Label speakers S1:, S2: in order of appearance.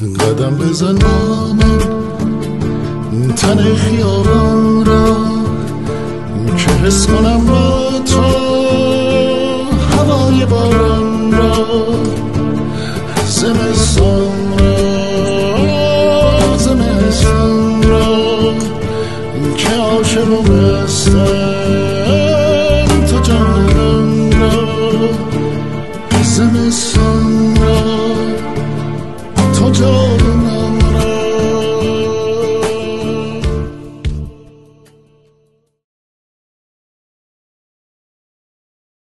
S1: قدم بزن با من. تن خیابان را که حس کنم با تو. هوای باران را زمستان را زمستان را که عاشق و تو جانم را. زمستان را تو جانم